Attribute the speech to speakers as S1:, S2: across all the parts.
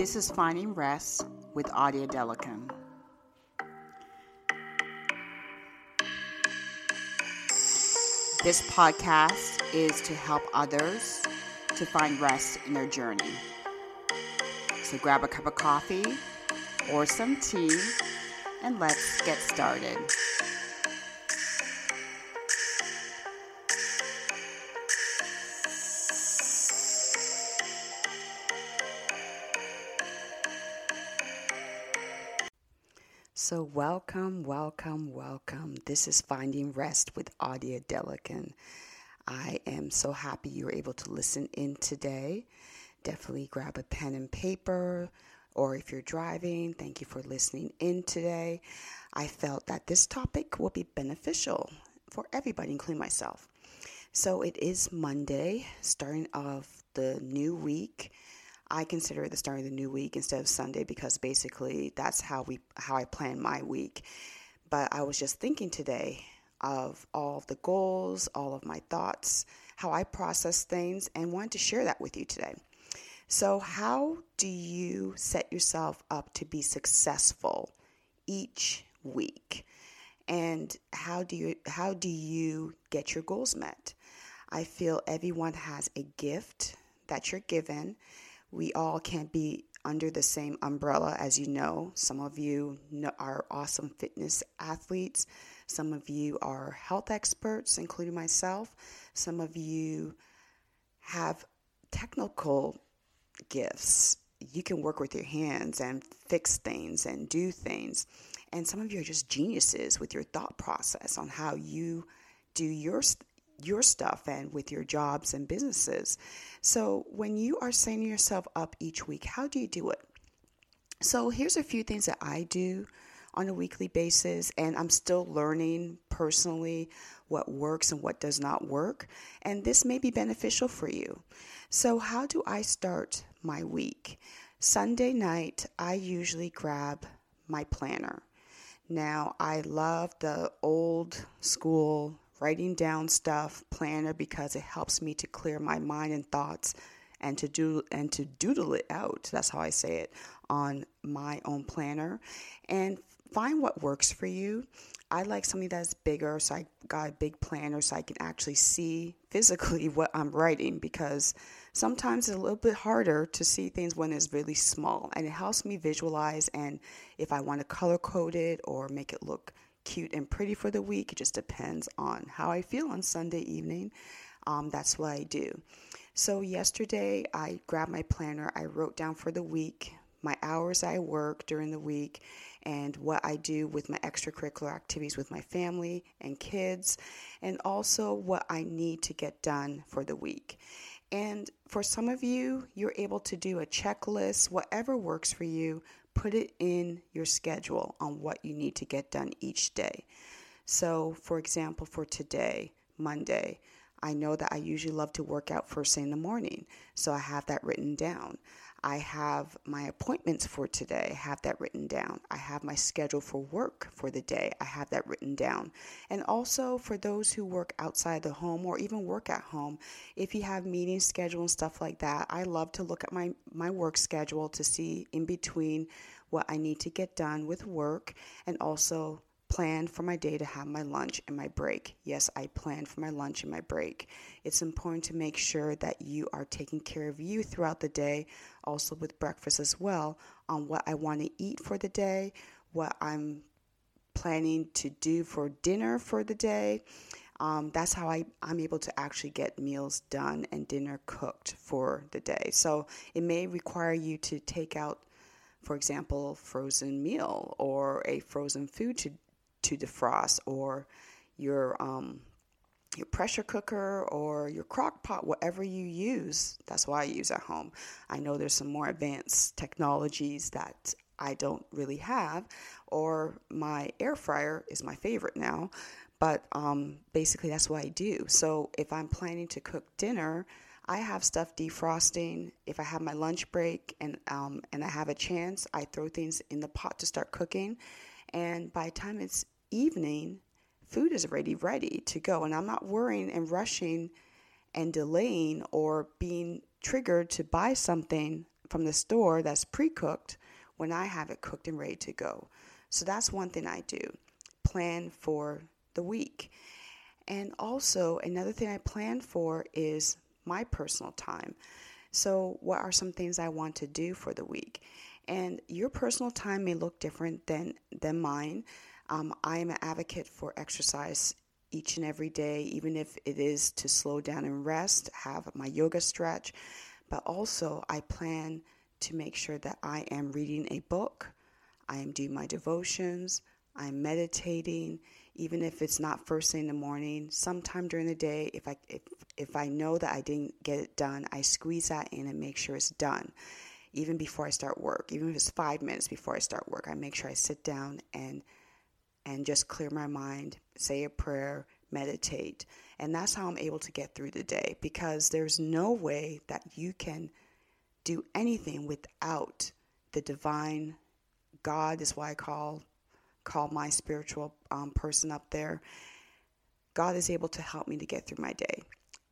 S1: This is Finding Rest with Odia Adelakun. This podcast is to help others to find rest in their journey. So grab a cup of coffee or some tea and let's get started. So, welcome, welcome, welcome. This is Finding Rest with Odia Adelakun. I am so happy you were able to listen in today. Definitely grab a pen and paper, or if you're driving, thank you for listening in today. I felt that this topic will be beneficial for everybody, including myself. So, it is Monday, starting off the new week. I consider it the start of the new week instead of Sunday because basically that's how we how I plan my week. But I was just thinking today of all of the goals, all of my thoughts, how I process things, and wanted to share that with you today. So, how do you set yourself up to be successful each week? And how do you how do you get your goals met? I feel everyone has a gift that you're given we all can't be under the same umbrella, as you know. Some of you are awesome fitness athletes. Some of you are health experts, including myself. Some of you have technical gifts. You can work with your hands and fix things and do things. And some of you are just geniuses with your thought process on how you do your your stuff and with your jobs and businesses. So, when you are setting yourself up each week, how do you do it? So, here's a few things that I do on a weekly basis, and I'm still learning personally what works and what does not work, and this may be beneficial for you. So, how do I start my week? Sunday night, I usually grab my planner. Now, I love the old school writing down stuff planner because it helps me to clear my mind and thoughts and to do and to doodle it out. That's how i say it on my own planner. And find what works for you. I like something that's bigger so i got a big planner so i can actually see physically what i'm writing because sometimes it's a little bit harder to see things when it's really small and it helps me visualize and if i want to color code it or make it look cute and pretty for the week. It just depends on how I feel on Sunday evening. Um, that's what I do. So, yesterday I grabbed my planner, I wrote down for the week my hours I work during the week and what I do with my extracurricular activities with my family and kids, and also what I need to get done for the week. And for some of you, you're able to do a checklist, whatever works for you, put it in your schedule on what you need to get done each day. So, for example, for today, Monday, I know that I usually love to work out first thing in the morning, so I have that written down. I have my appointments for today, I have that written down. I have my schedule for work for the day, I have that written down. And also for those who work outside the home or even work at home, if you have meeting schedule and stuff like that, I love to look at my, my work schedule to see in between what I need to get done with work and also plan for my day to have my lunch and my break. Yes, I plan for my lunch and my break. It's important to make sure that you are taking care of you throughout the day, also with breakfast as well, on what I want to eat for the day, what I'm planning to do for dinner for the day. Um, that's how I, I'm able to actually get meals done and dinner cooked for the day. So it may require you to take out, for example, frozen meal or a frozen food to to defrost or your um, your pressure cooker or your crock pot, whatever you use. That's what I use at home. I know there's some more advanced technologies that I don't really have, or my air fryer is my favorite now. But um, basically, that's what I do. So if I'm planning to cook dinner, I have stuff defrosting. If I have my lunch break and um, and I have a chance, I throw things in the pot to start cooking. And by the time it's evening, food is already ready to go. And I'm not worrying and rushing and delaying or being triggered to buy something from the store that's pre-cooked when I have it cooked and ready to go. So that's one thing I do. Plan for the week. And also another thing I plan for is my personal time. So what are some things I want to do for the week? And your personal time may look different than than mine. Um, I am an advocate for exercise each and every day, even if it is to slow down and rest, have my yoga stretch. But also, I plan to make sure that I am reading a book, I am doing my devotions, I'm meditating, even if it's not first thing in the morning, sometime during the day, if I if, if I know that I didn't get it done, I squeeze that in and make sure it's done. Even before I start work, even if it's five minutes before I start work, I make sure I sit down and and just clear my mind, say a prayer, meditate. And that's how I'm able to get through the day because there's no way that you can do anything without the divine God is why I call call my spiritual um, person up there. God is able to help me to get through my day.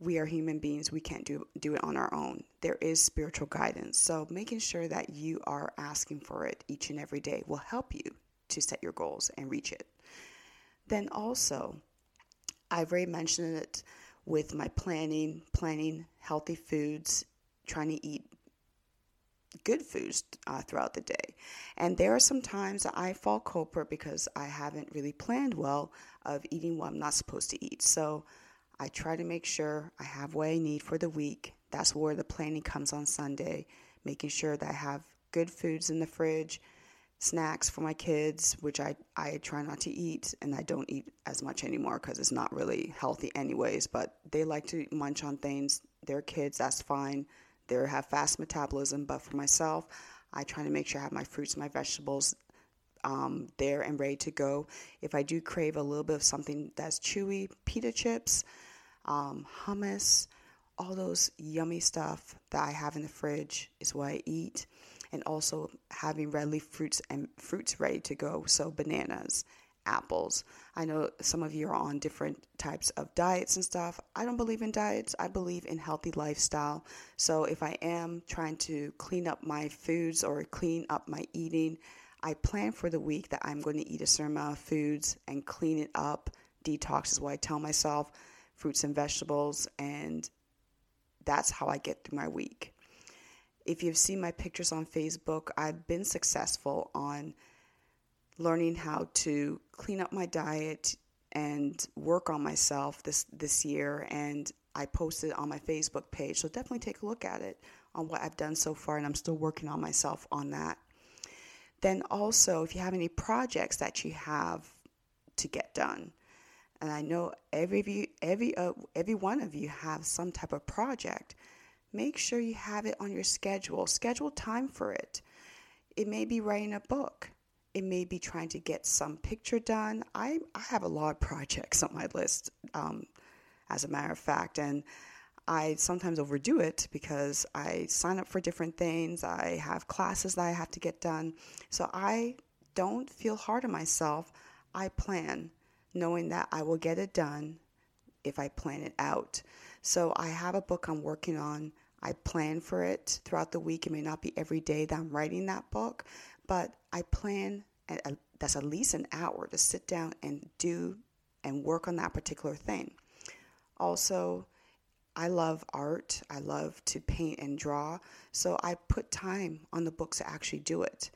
S1: We are human beings. We can't do do it on our own. There is spiritual guidance. So making sure that you are asking for it each and every day will help you to set your goals and reach it. Then also, I've already mentioned it with my planning, planning healthy foods, trying to eat good foods uh, throughout the day. And there are some times I fall culprit because I haven't really planned well of eating what I'm not supposed to eat. So I try to make sure I have what I need for the week. That's where the planning comes on Sunday, making sure that I have good foods in the fridge snacks for my kids, which I, I try not to eat, and I don't eat as much anymore because it's not really healthy, anyways. But they like to munch on things. They're kids, that's fine. They have fast metabolism, but for myself, I try to make sure I have my fruits and my vegetables um, there and ready to go. If I do crave a little bit of something that's chewy, pita chips, um, hummus, all those yummy stuff that I have in the fridge is what I eat and also having red leaf fruits and fruits ready to go. So, bananas, apples. I know some of you are on different types of diets and stuff. I don't believe in diets, I believe in healthy lifestyle. So, if I am trying to clean up my foods or clean up my eating, I plan for the week that I'm going to eat a certain amount of foods and clean it up. Detox is what I tell myself fruits and vegetables, and that's how I get through my week if you've seen my pictures on Facebook, I've been successful on learning how to clean up my diet and work on myself this this year and I posted on my Facebook page. So definitely take a look at it on what I've done so far and I'm still working on myself on that. Then also if you have any projects that you have to get done. And I know every of you, every uh, every one of you have some type of project make sure you have it on your schedule. Schedule time for it. It may be writing a book. It may be trying to get some picture done. I, I have a lot of projects on my list, um, as a matter of fact, and I sometimes overdo it because I sign up for different things. I have classes that I have to get done. So I don't feel hard on myself. I plan knowing that I will get it done if I plan it out. So I have a book I'm working on. I plan for it throughout the week. It may not be every day that I'm writing that book, but I plan at, that's at least an hour to sit down and do and work on that particular thing. Also, I love art. I love to paint and draw. So I put time on the books to actually do it.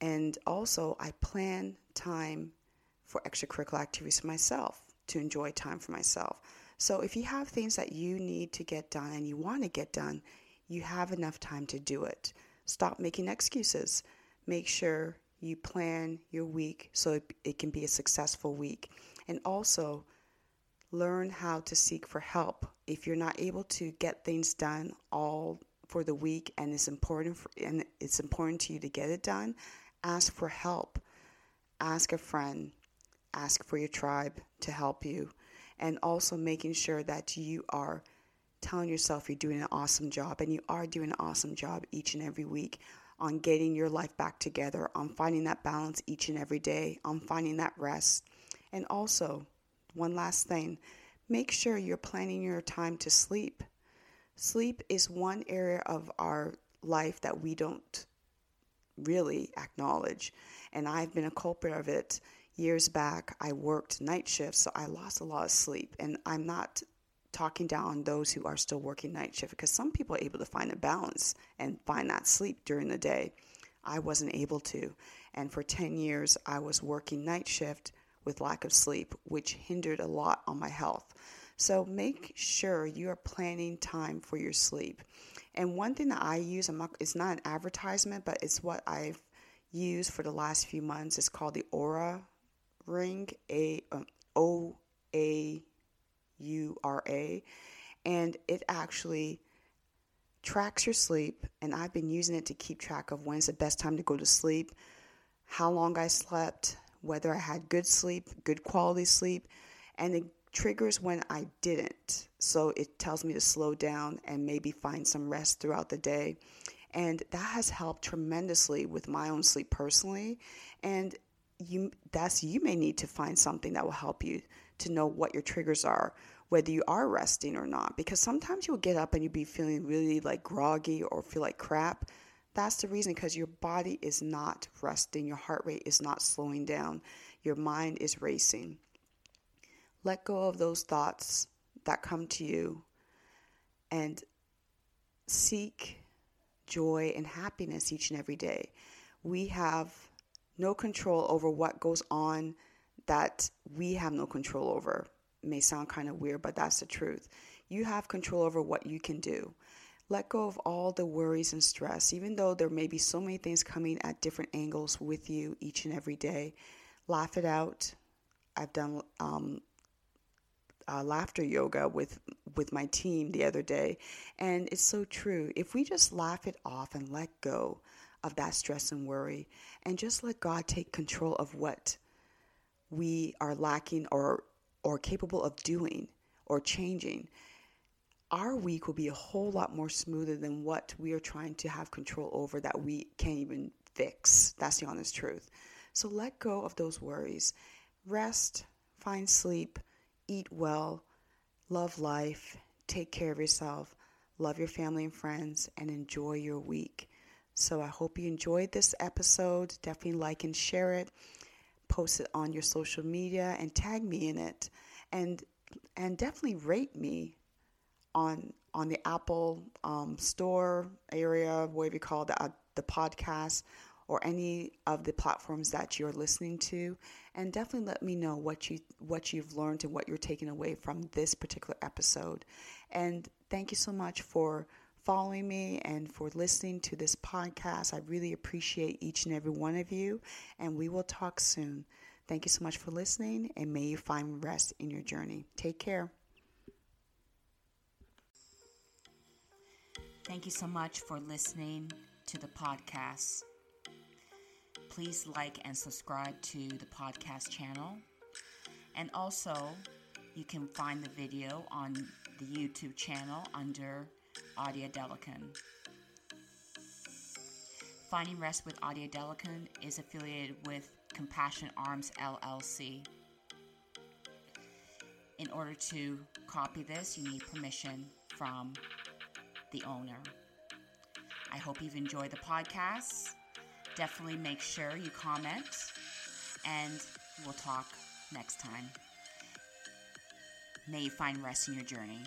S1: And also, I plan time for extracurricular activities for myself to enjoy time for myself. So if you have things that you need to get done and you want to get done, you have enough time to do it. Stop making excuses. Make sure you plan your week so it, it can be a successful week. And also, learn how to seek for help. If you're not able to get things done all for the week and it's important for, and it's important to you to get it done, ask for help. Ask a friend, ask for your tribe to help you, and also making sure that you are telling yourself you're doing an awesome job, and you are doing an awesome job each and every week on getting your life back together, on finding that balance each and every day, on finding that rest. And also, one last thing make sure you're planning your time to sleep. Sleep is one area of our life that we don't really acknowledge. And I've been a culprit of it years back. I worked night shifts, so I lost a lot of sleep. And I'm not talking down those who are still working night shift because some people are able to find a balance and find that sleep during the day. I wasn't able to. And for 10 years, I was working night shift with lack of sleep, which hindered a lot on my health. So make sure you are planning time for your sleep. And one thing that I use, it's not an advertisement, but it's what I've used for the last few months. It's called the Oura Ring, A um, O A U R A, and it actually tracks your sleep. And I've been using it to keep track of when's the best time to go to sleep, how long I slept, whether I had good sleep, good quality sleep, and it triggers when I didn't. So it tells me to slow down and maybe find some rest throughout the day. And that has helped tremendously with my own sleep personally. And you that's you may need to find something that will help you to know what your triggers are whether you are resting or not because sometimes you'll get up and you'll be feeling really like groggy or feel like crap. That's the reason because your body is not resting. Your heart rate is not slowing down. Your mind is racing. Let go of those thoughts that come to you and seek joy and happiness each and every day. We have no control over what goes on that we have no control over. It may sound kind of weird, but that's the truth. You have control over what you can do. Let go of all the worries and stress, even though there may be so many things coming at different angles with you each and every day. Laugh it out. I've done um, uh, laughter yoga with with my team the other day, and it's so true. If we just laugh it off and let go, of that stress and worry and just let God take control of what we are lacking or or capable of doing or changing our week will be a whole lot more smoother than what we are trying to have control over that we can't even fix. That's the honest truth. So let go of those worries. Rest find sleep eat well love life take care of yourself love your family and friends and enjoy your week so I hope you enjoyed this episode. Definitely like and share it. Post it on your social media and tag me in it. And and definitely rate me on on the Apple um, store area, whatever you call the uh, the podcast, or any of the platforms that you're listening to, and definitely let me know what you what you've learned and what you're taking away from this particular episode. And thank you so much for following me and for listening to this podcast. I really appreciate each and every one of you, and we will talk soon. Thank you so much for listening, and may you find rest in your journey. Take care.
S2: Thank you so much for listening to the podcast. Please like and subscribe to the podcast channel. And also, you can find the video on the YouTube channel under Odia Adelakun. Finding Rest with Odia Adelakun is affiliated with Compassion Arms LLC. In order to copy this, you need permission from the owner. I hope you've enjoyed the podcast. Definitely make sure you comment, and we'll talk next time. May you find rest in your journey.